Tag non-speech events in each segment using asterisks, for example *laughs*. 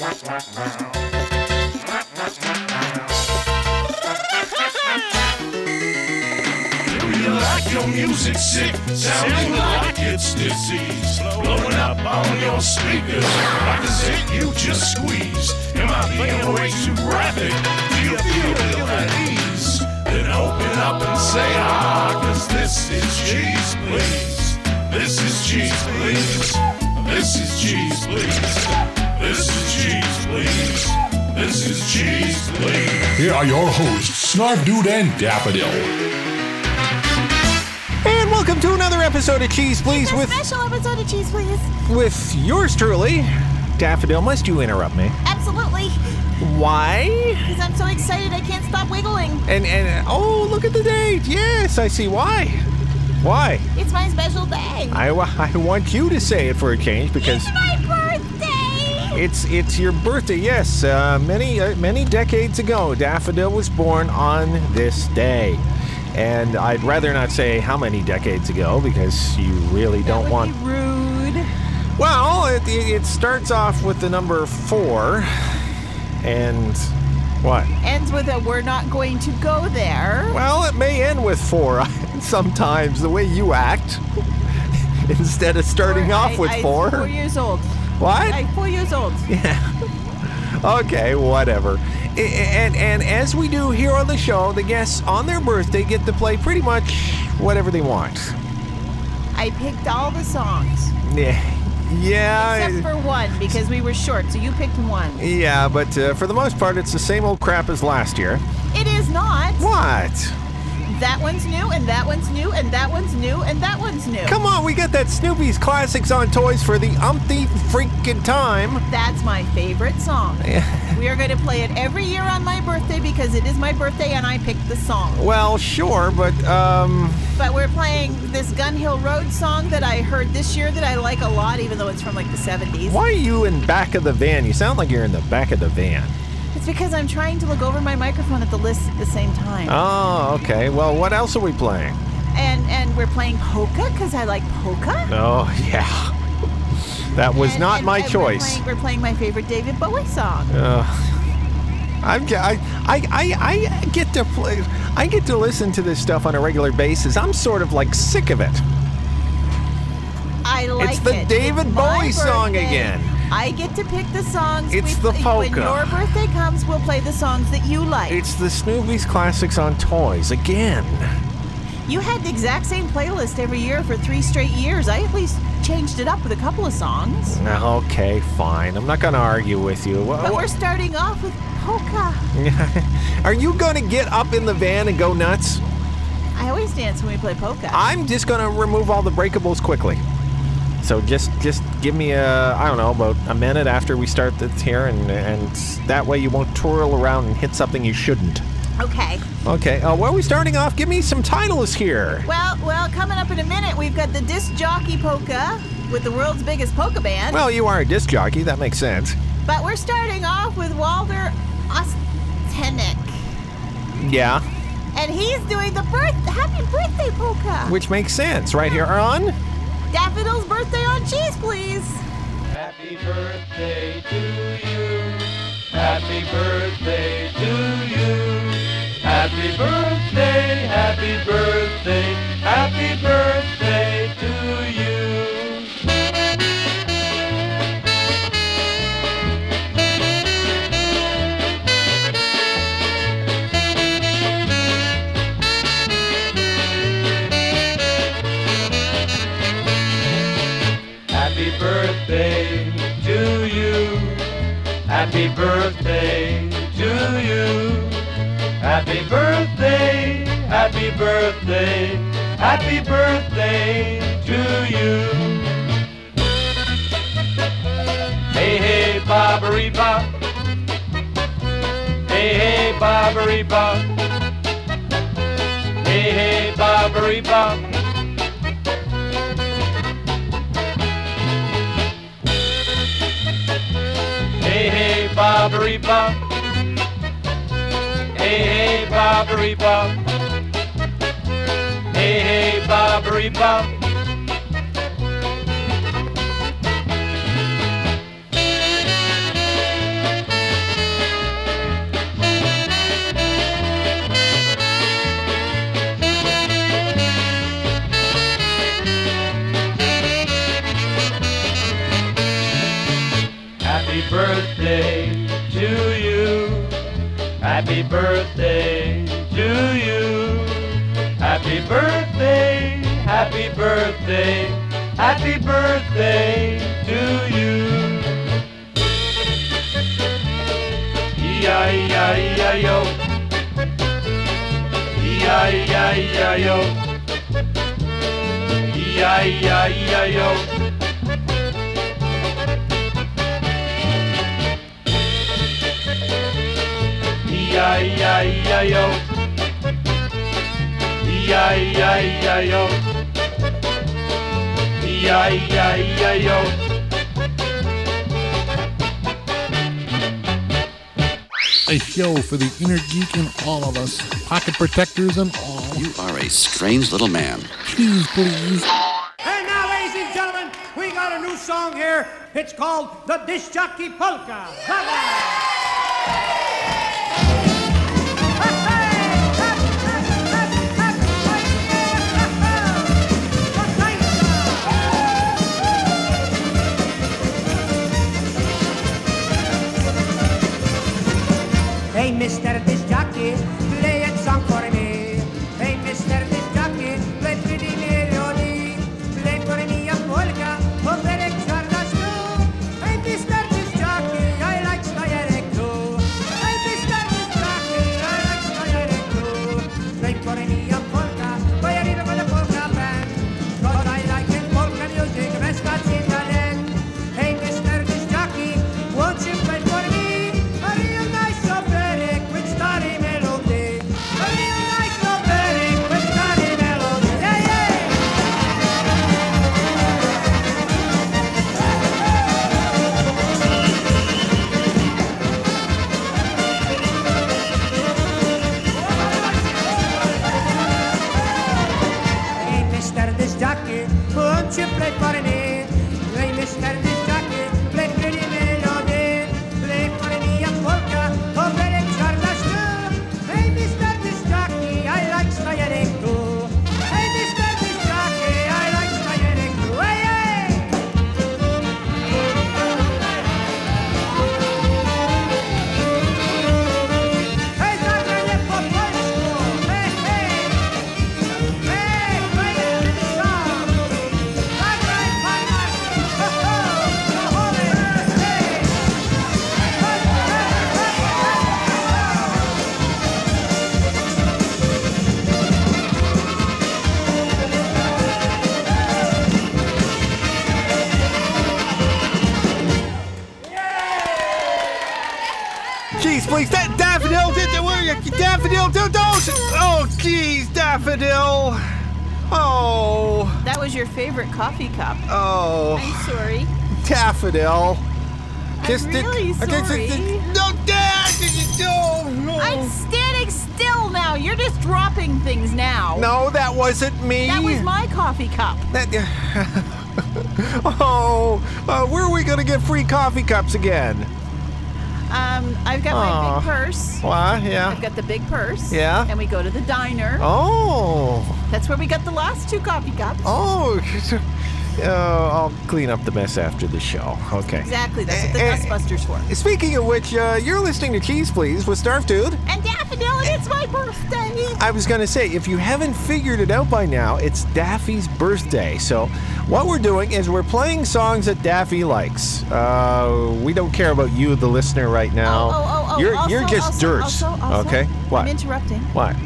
Do you like your music sick, sounding like it's disease. Blowing up on your speakers like a zit you just squeezed. Am I being way too graphic? Do you feel ill at ease? Then open up and say ah, cause this is cheese, please. This is cheese, please. This is cheese, please. This is cheese, please. This is cheese, please. Here are your hosts, Snarf Dude and Daffodil. And welcome to another episode of Cheese Please with special episode of Cheese Please. with yours truly, Daffodil. Must you interrupt me? Absolutely. Why? Because I'm so excited I can't stop wiggling. And and oh, look at the date. Yes, I see why. Why? It's my special day. I, wa- I want you to say it for a change because It's my birthday. It's it's your birthday. Yes, uh, many uh, many decades ago, Daffodil was born on this day. And I'd rather not say how many decades ago because you really don't would want be rude. Well, it, it starts off with the number four, and what? Ends with a we're not going to go there. Well, it may end with four *laughs* sometimes, the way you act. *laughs* Instead of starting Four- off I- with I'm four. Four years old. What? I'm four years old. *laughs* Yeah. okay, whatever. A- And and as we do here on the show, the guests on their birthday get to play pretty much whatever they want. I picked all the songs. Yeah, yeah, Except for one because we were short, so you picked one. yeah. But uh, for the most part, it's the same old crap as last year. It is not. What? That one's new, and that one's new, and that one's new, and that one's new. Come on, we got that Snoopy's Classics on Toys for the umpty freaking time. That's my favorite song. *laughs* we are going to play it every year on my birthday because it is my birthday and I picked the song. Well, sure, but um, But we're playing this Gun Hill Road song that I heard this year that I like a lot, even though it's from like the 70s. why are you in back of the van? You sound like you're in the back of the van. It's because I'm trying to look over my microphone at the list at the same time. Oh, okay. Well, what else are we playing? And and we're playing polka because I like polka. Oh, yeah. That was And- not and- my and choice. We're playing, we're playing my favorite David Bowie song. Uh, I, I, I, I get to play. I get to listen to this stuff on a regular basis. I'm sort of like sick of it. I like it. It's the it. David It's Bowie song again. I get to pick the songs. It's the play- When your birthday comes, we'll play the songs that you like. It's the Snoopy's Classics on Toys again. You had the exact same playlist every year for three straight years. I at least changed it up with a couple of songs. Okay, fine. I'm not going to argue with you. But we're starting off with polka. *laughs* Are you going to get up in the van and go nuts? I always dance when we play polka. I'm just going to remove all the breakables quickly. So just just give me a I don't know about a minute after we start this here, and and that way you won't twirl around and hit something you shouldn't. okay. Okay. Uh, where are we starting off? Give me some titles here. Well, well, coming up in a minute, we've got the disc jockey polka with the world's biggest polka band. Well, you are a disc jockey. That makes sense. but we're starting off with Walter Ostanek. Yeah, And he's doing the birth happy birthday polka. which makes sense right here on. Daffodil's birthday on cheese, please. Happy birthday to you. Happy birthday to you. Happy birthday, happy birthday, happy birthday birthday, happy birthday to you. Hey, hey, bobbery bop. Hey, hey, bobbery bop. Hey, hey, bobbery bop. Hey, hey, bobbery bop. Hey, hey, bobbery bop. hickory bob. Happy birthday to you. Happy birthday to you. Happy birthday happy birthday, happy birthday to you. E-I-E-I-E-I-O. E-I-E-I-E-I-O. E-I-E-I-E-I-O. E-I-E-I-E-I-O. E-I-E-I-E-I-O. A show for the inner geek in all of us. Pocket protectors and all. You are a strange little man. Please, please. And now, ladies and gentlemen, we got a new song here. It's called the Disc Jockey Polka. Bravo! Mr. Disc Jockey, Jockey, won't you play for me? Hey, Mr. Daffodil, don't, don't. Oh, geez, daffodil. Oh, That was your favorite coffee cup. oh, I'm sorry. daffodil. I'm really sorry. no, Dad, did you do? No. I'm standing still now. You're just dropping things now. no, that wasn't me. That was my coffee cup. That, *laughs* oh, uh, where are we gonna get free coffee cups again? Um, I've got my Aw. big purse. Yeah. I've got the big purse. Yeah? And we go to the diner. Oh. That's where we got the last two coffee cups. Oh. *laughs* Uh, I'll clean up the mess after the show. Okay. Exactly. That's what the Eh, eh, Dustbusters for. Speaking of which, uh, you're listening to Cheese Please with Snarf Dude. And Daffodil, and it's my birthday. I was going to say, if you haven't figured it out by now, it's Daffy's birthday. So, what we're doing is we're playing songs that Daffy likes. Uh, we don't care about you, the listener, right now. Oh, oh, oh, oh. You're, also, you're just also, dirt. Also, also, okay? What? I'm interrupting. what?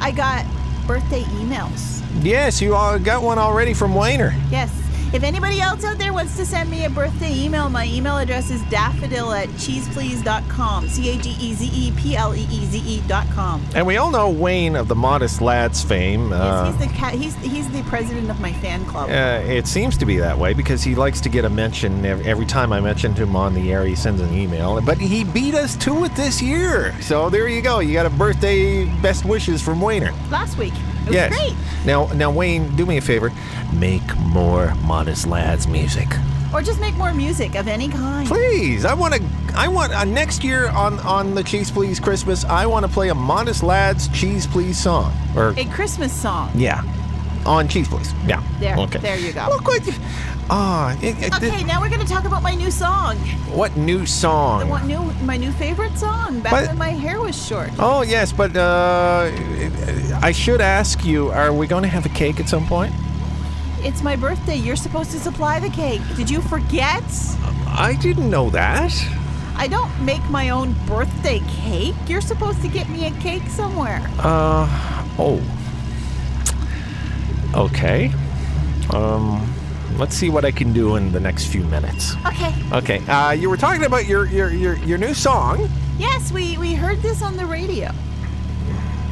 I got birthday emails. Yes, you all got one already from Wayner. Yes. If anybody else out there wants to send me a birthday email, my email address is daffodil at cheeseplease.com. C A G E Z E P L E E Z E dot com. And we all know Wayne of the Modest Lads fame. Yes, Uh, he's the ca- he's he's the president of my fan club. Uh, it seems to be that way because he likes to get a mention every time I mention him on the air. He sends an email, but he beat us to it this year. So there you go. You got a birthday best wishes from Wayner. Last week. It was yes. great. Now, now, Wayne, do me a favor. Make more Modest Lads music, Or just make more music of any kind. please. I want to. I want uh, next year on on the Cheese Please Christmas. I want to play a Modest Lads Cheese Please song. Or A Christmas song. yeah, on Cheese Please. Yeah. There- Okay. there you go. Look what. Ah, it- it- Okay, now we're gonna talk about my new song. what new song? What new? My new favorite song. Back What? when my hair was short. Oh yes, but uh, I should ask you: Are we going to have a cake at some point? It's my birthday. You're supposed to supply the cake. Did you forget? I didn't know that. I don't make my own birthday cake. You're supposed to get me a cake somewhere. Uh, oh. Okay. Um, let's see what I can do in the next few minutes. Okay. Okay. Uh, you were talking about your your your, your new song. Yes, we we heard this on the radio.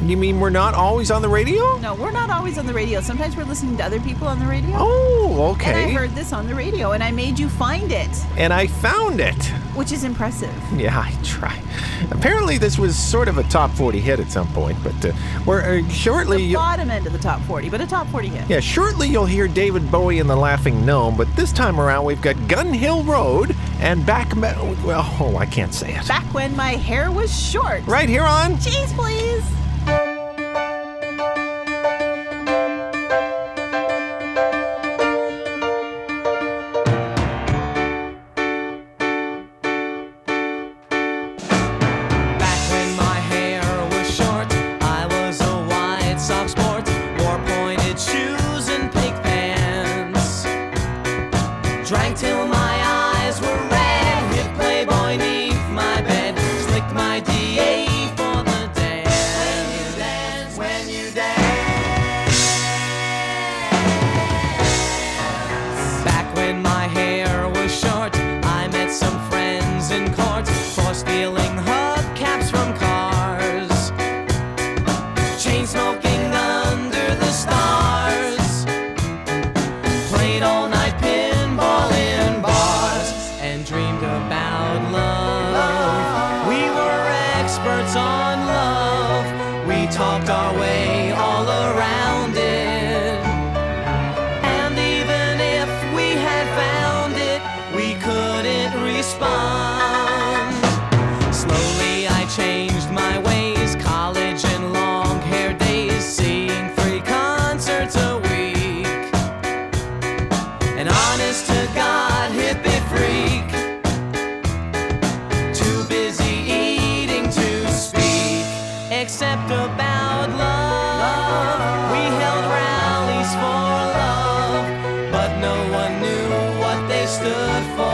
You mean we're not always on the radio? No, we're not always on the radio. Sometimes we're listening to other people on the radio. Oh, okay. And I heard this on the radio, and I made you find it, And I found it. which is impressive. Yeah, I try. Apparently, this was sort of a top 40 hit at some point, but uh, we're uh, shortly. The bottom end of the top 40, but a top 40 hit. Yeah, shortly you'll hear David Bowie and the Laughing Gnome, but this time around we've got Gun Hill Road and back. Well, oh, I can't say it. Back when my hair was short. Right here on. Cheese, please. Stood for.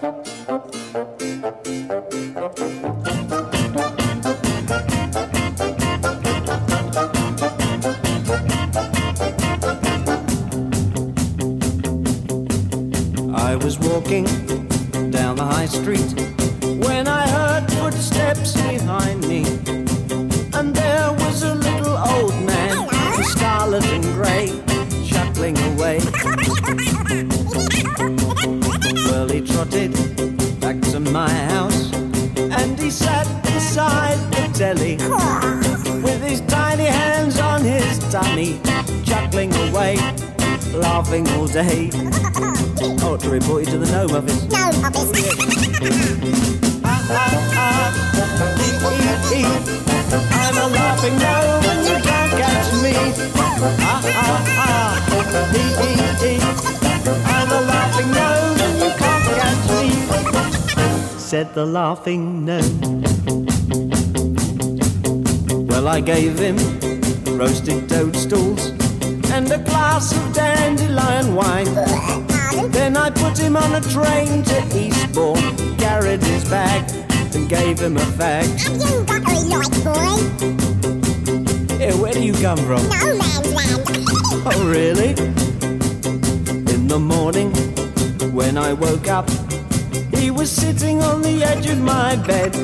That? Said the laughing gnome. Well, I gave him roasted toadstools and a glass of dandelion wine. Then I put him on a train to Eastbourne, carried his bag, and gave him a fag. Have you got a light, boy? Where do you come from? No man's land. *laughs* Oh, really? In the morning, when I woke up, he was sitting on the edge of my bed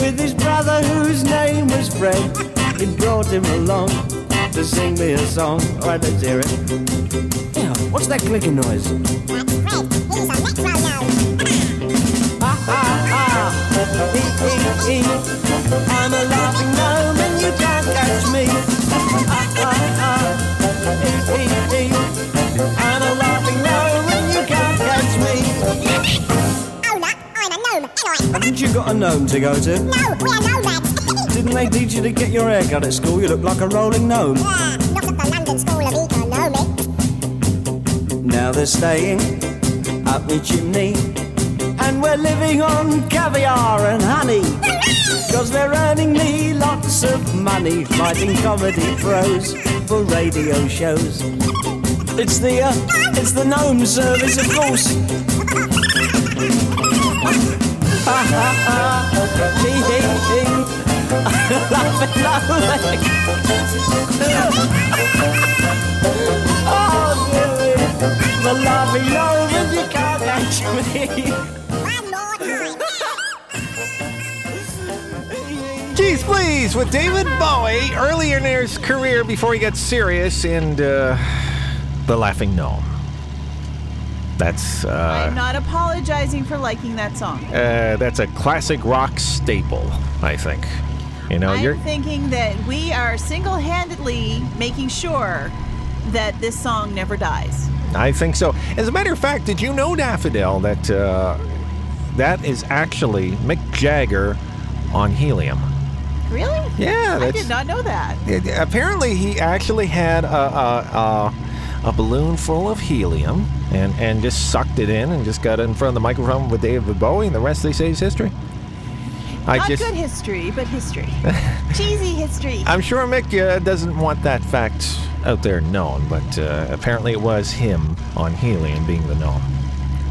with his brother, whose name was Fred. He brought him along to sing me a song. All right, let's hear it. Yeah, what's that clicking noise? That's Fred. He's metronome. Ah, ah, ah. Ee, ee, ee. I'm a A gnome to go to? no, we're nomads. *laughs* Didn't they teach you to get your hair cut at school? You look like a rolling gnome. Ah, not at the London School of Economics. Now they're staying up the chimney. And we're living on caviar and honey. Cause they're earning me lots of money fighting comedy pros for radio shows. It's the, uh, it's the gnome service, of course. *laughs* Ha ha ha, hee hee hee. Laughing. Oh, dearie, the laughing gnome and you can't catch me. Jeez, please, with David Bowie earlier in his career before he got serious and uh, the Laughing Gnome. That's I'm uh, not apologizing for liking that song. uh, that's a classic rock staple, I think. You know, I'm you're thinking that we are single-handedly making sure that this song never dies. I think so. As a matter of fact, did you know, Daffodil, that uh, that is actually Mick Jagger on helium? Really? Yeah, I did not know that. It- apparently, he actually had a, a, a, a balloon full of helium and, and just sucked it in and just got in front of the microphone with David Bowie, and the rest they say is history. I Not just, good history, but history. *laughs* Cheesy history. I'm sure Mick uh, doesn't want that fact out there known, but uh, apparently it was him on helium being the gnome.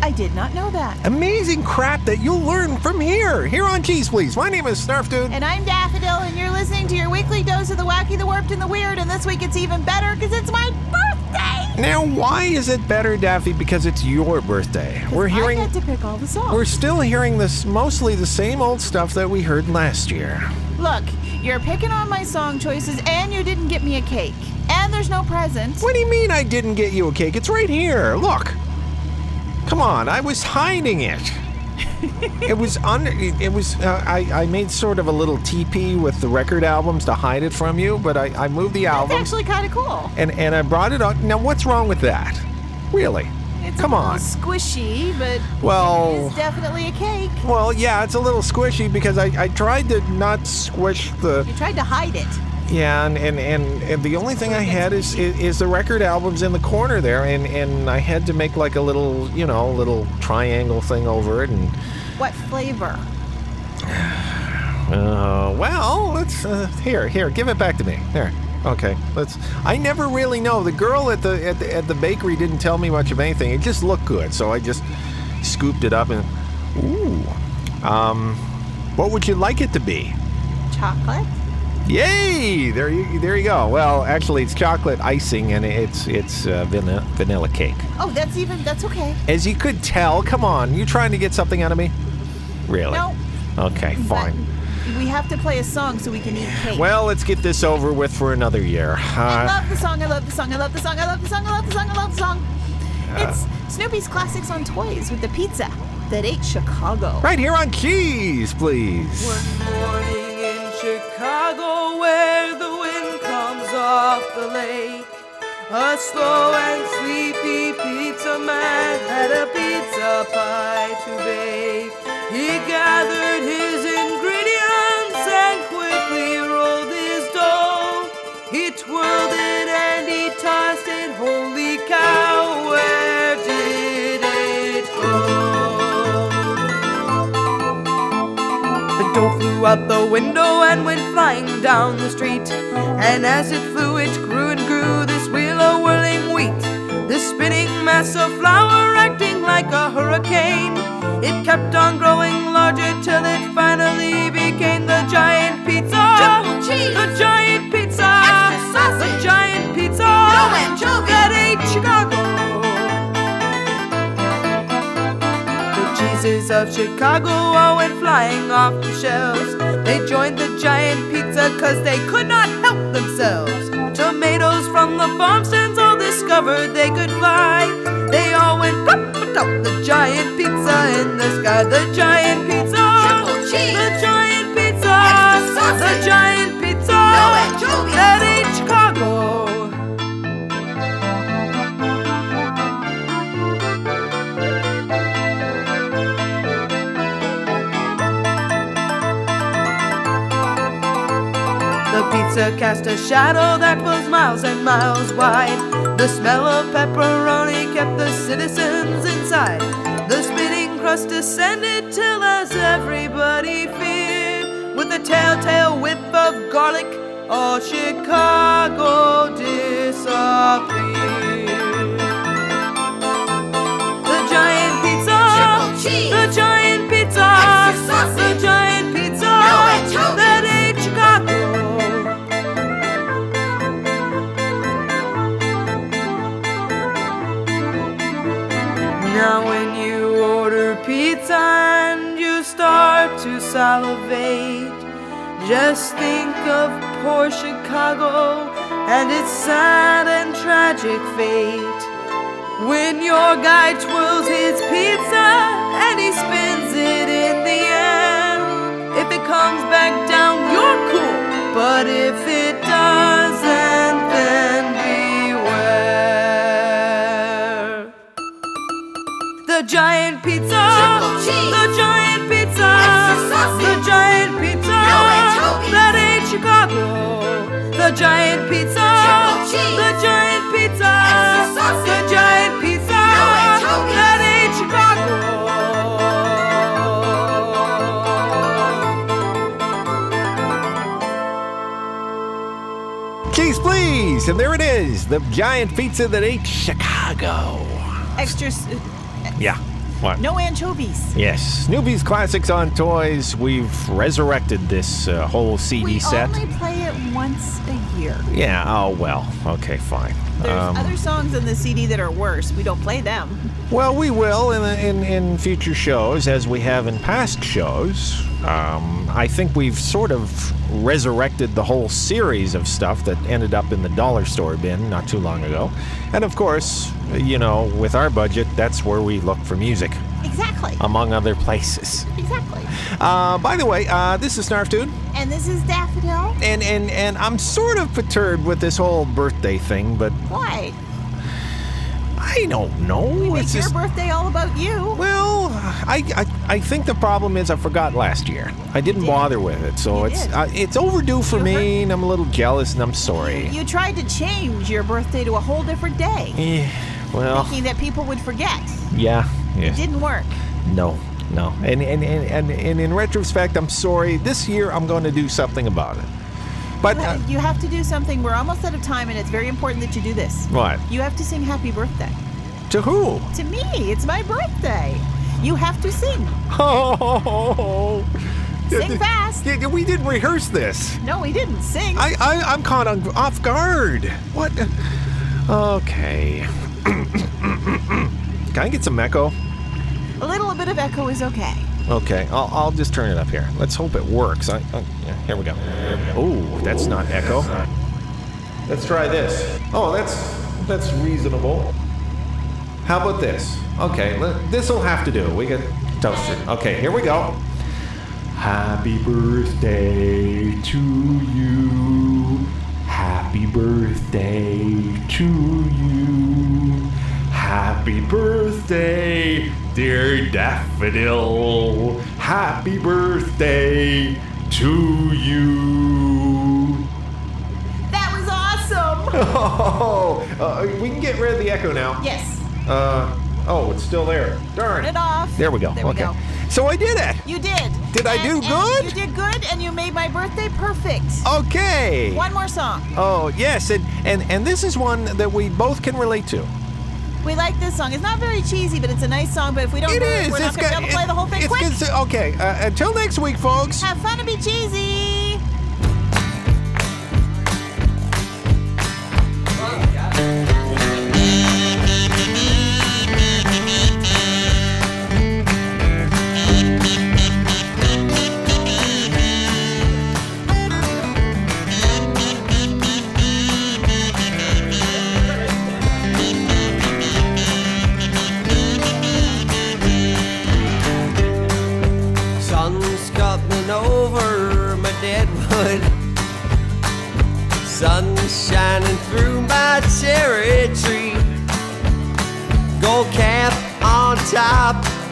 I did not know that. Amazing crap that you'll learn from here, here on Cheese Please. My name is Snarf Dude. And I'm Daffodil, and you're listening to your weekly dose of the wacky, the warped, and the weird. And this week it's even better because it's my birthday. Now, why is it better, Daffy? Because it's your birthday. We're hearing. I get to pick all the songs. We're still hearing this mostly the same old stuff that we heard last year. Look, you're picking on my song choices, and you didn't get me a cake, and there's no present. What do you mean I didn't get you a cake? It's right here. Look. Come on, I was hiding it. *laughs* it was under. It was. Uh, I I made sort of a little teepee with the record albums to hide it from you, but I I moved the That's albums actually kind of cool. and and I brought it on. Now what's wrong with that? Really? It's Come on. squishy, but Well. it's definitely a cake. Well, yeah, it's a little squishy because I, I tried to not squish the You tried to hide it. Yeah, and, and, and, and the only thing I had is, is is the record albums in the corner there, and, and I had to make like a little, you know, little triangle thing over it, and What flavor? uh, well, let's uh, here, here, give it back to me. There, okay, let's. I never really know. The girl at the at the, at the bakery didn't tell me much of anything. It just looked good, so I just scooped it up and, ooh, um, what would you like it to be? Chocolate? Yay! There you there you go. Well, actually, it's chocolate icing and it's it's uh, vanilla, vanilla cake. Oh, that's even, that's okay. As you could tell, come on, you trying to get something out of me? Really? No. Okay, But fine. we have to play a song so we can eat cake. Well, let's get this over with for another year. I Uh, love the song, I love the song, I love the song, I love the song, I love the song, I love the song. It's Snoopy's Classics on Toys with the pizza that ate Chicago. right here on Cheese, please. Chicago, where the wind comes off the lake, a slow and sleepy pizza man had a pizza pie to bake. He gathered his ingredients and quickly rolled his dough. He twirled it and he tossed it. Holy Toto flew out the window and went flying down the street. And as it flew, it grew and grew, this wheel of whirling wheat. This spinning mass of flour acting like a hurricane. It kept on growing larger till it finally became the giant pizza. Cheese! The giant pizza! Extra sausage! The giant pizza! No anchovy! That cheeses of Chicago all went flying off the shelves. They joined the giant pizza cause they could not help themselves. Tomatoes from the farm stands all discovered they could fly. They all went up atop the giant pizza in the sky. The giant pizza. Triple cheese. The giant pizza. The giant pizza. No anchovies. Cast a shadow that was miles and miles wide. The smell of pepperoni kept the citizens inside. The spinning crust descended till, as everybody feared, with a telltale whiff of garlic, all Chicago disappeared. Just think of poor Chicago and its sad and tragic fate. When your guy twirls his pizza and he spins it in the air, if it comes back down, you're cool. But if it doesn't, then beware. The giant pizza, Triple cheese. And there it is the giant pizza that ate Chicago. Extra. Yeah. What? No anchovies. Yes. Snoopy's Classics on Toys. We've resurrected this uh, whole CD We set. We only play it once a year. Yeah, oh, well. Okay, fine. There's Um, other songs in the CD that are worse. We don't play them. Well, we will in, in, in future shows, as we have in past shows. Um, I think we've sort of resurrected the whole series of stuff that ended up in the dollar store bin not too long ago. And of course, you know, with our budget, that's where we look for music, Exactly. among other places. Exactly. Uh, by the way, uh, this is Snarf Dude, And this is Daffodil. and, and, and I'm sort of perturbed with this whole birthday thing, but Why? I don't know. We It's your just- birthday all about you. Well, I, I I think the problem is I forgot last year. I didn't did. bother with it, so You it's uh, it's overdue for Your me, and I'm a little jealous, and I'm sorry. You tried to change your birthday to a whole different day, Eh, well, thinking that people would forget. yeah, yeah, Didn't work. no, no, and and, and and and in retrospect, I'm sorry. This year, I'm going to do something about it. But uh, You have to do something. We're almost out of time, and it's very important that you do this. what? You have to sing happy birthday. To who? To me, it's my birthday. You have to sing. *laughs* Oh, Sing fast. Yeah, we didn't rehearse this. No, we didn't sing. I, I I'm caught on, off guard. What? Okay. *coughs* Can I get some echo? A little bit of echo is okay. Okay, I'll, I'll just turn it up here. Let's hope it works. I, I, yeah, here we go. Oh, that's not echo. Let's try this. Oh, that's that's reasonable. How about this? Okay, this will have to do. We get toaster. Okay, here we go. Happy birthday to you. Happy birthday to you. Happy birthday, dear Daffodil. Happy birthday to you. That was awesome. *laughs* Oh, uh, we can get rid of the echo now. yes. Uh, oh, it's still there. Darn. Turn it off. There we go. There we okay. go. So I did it. You did. Did I do good? You did good, and you made my birthday perfect. Okay. One more song. Oh yes, and, and and this is one that we both can relate to. We like this song. It's not very cheesy, but it's a nice song. But if we don't, It we're, is. we're not It's going to be able to play the whole thing quick. good. Okay. Uh, until next week, folks. Have fun and be cheesy.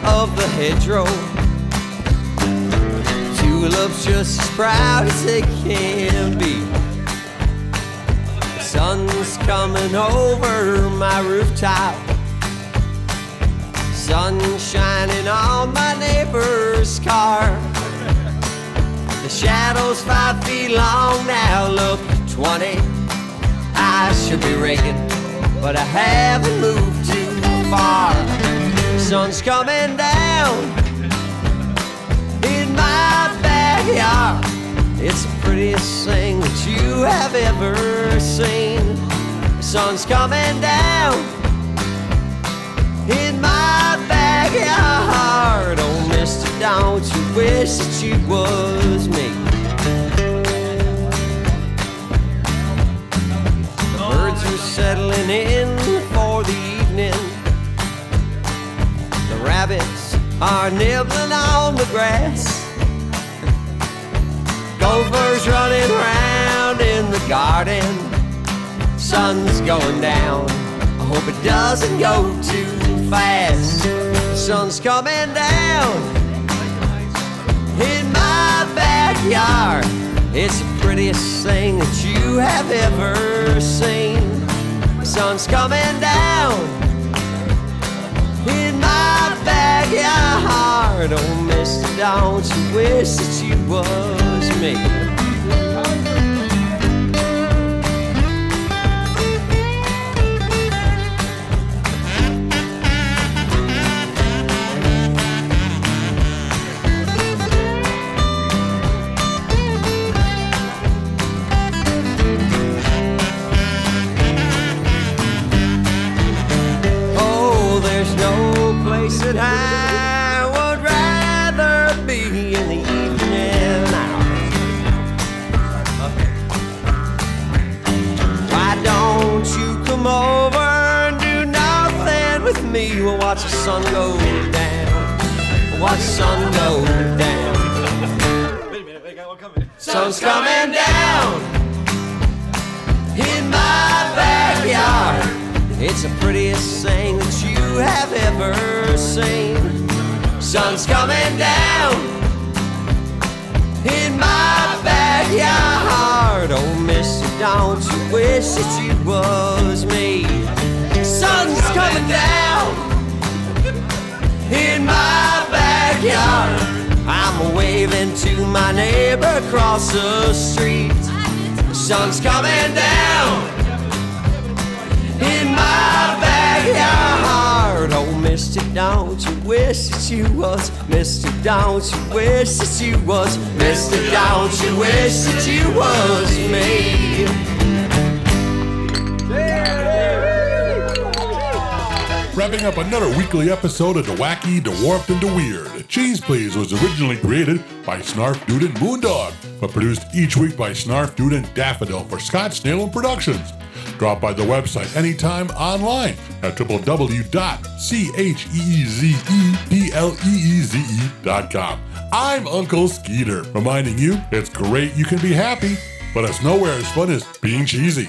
Of the hedgerow. Tulips just as proud as they can be. The sun's coming over my rooftop. Sun shining on my neighbor's car. The shadow's five feet long now, look 20. I should be raking, but I haven't moved too far. Sun's coming down in my backyard. It's the prettiest thing that you have ever seen. Sun's coming down in my backyard. Oh, mister, don't you wish that you was me? Birds are settling in rabbits are nibbling on the grass. Gophers running round in the garden. Sun's going down. I hope it doesn't go too fast. Sun's coming down in my backyard. It's the prettiest thing that you have ever seen. Sun's coming down backyard. Oh, mister, don't you wish that you was me? That I would rather be in the evening hours. Why don't you come over and do nothing with me? We'll watch the sun go down. Watch the sun go down. Sun's coming down in my backyard. It's the prettiest thing that you have ever seen. Sun's coming down in my backyard. Oh, mister, don't you wish that you was me? Sun's coming down in my backyard. I'm waving to my neighbor across the street. Sun's coming down in my mister, don't you wish that you was? Mister, don't you wish that you was? Mister, don't you wish that you was me? Wrapping up another weekly episode of The Wacky, The Warped, and The Weird. Cheese Please was originally created by Snarf Dude and Moondog, but produced each week by Snarf Dude and Daffodil for Scott Snalen Productions. Drop by the website anytime online at www.cheezepleeze.com. I'm Uncle Skeeter, reminding you it's great you can be happy, but it's nowhere as fun as being cheesy.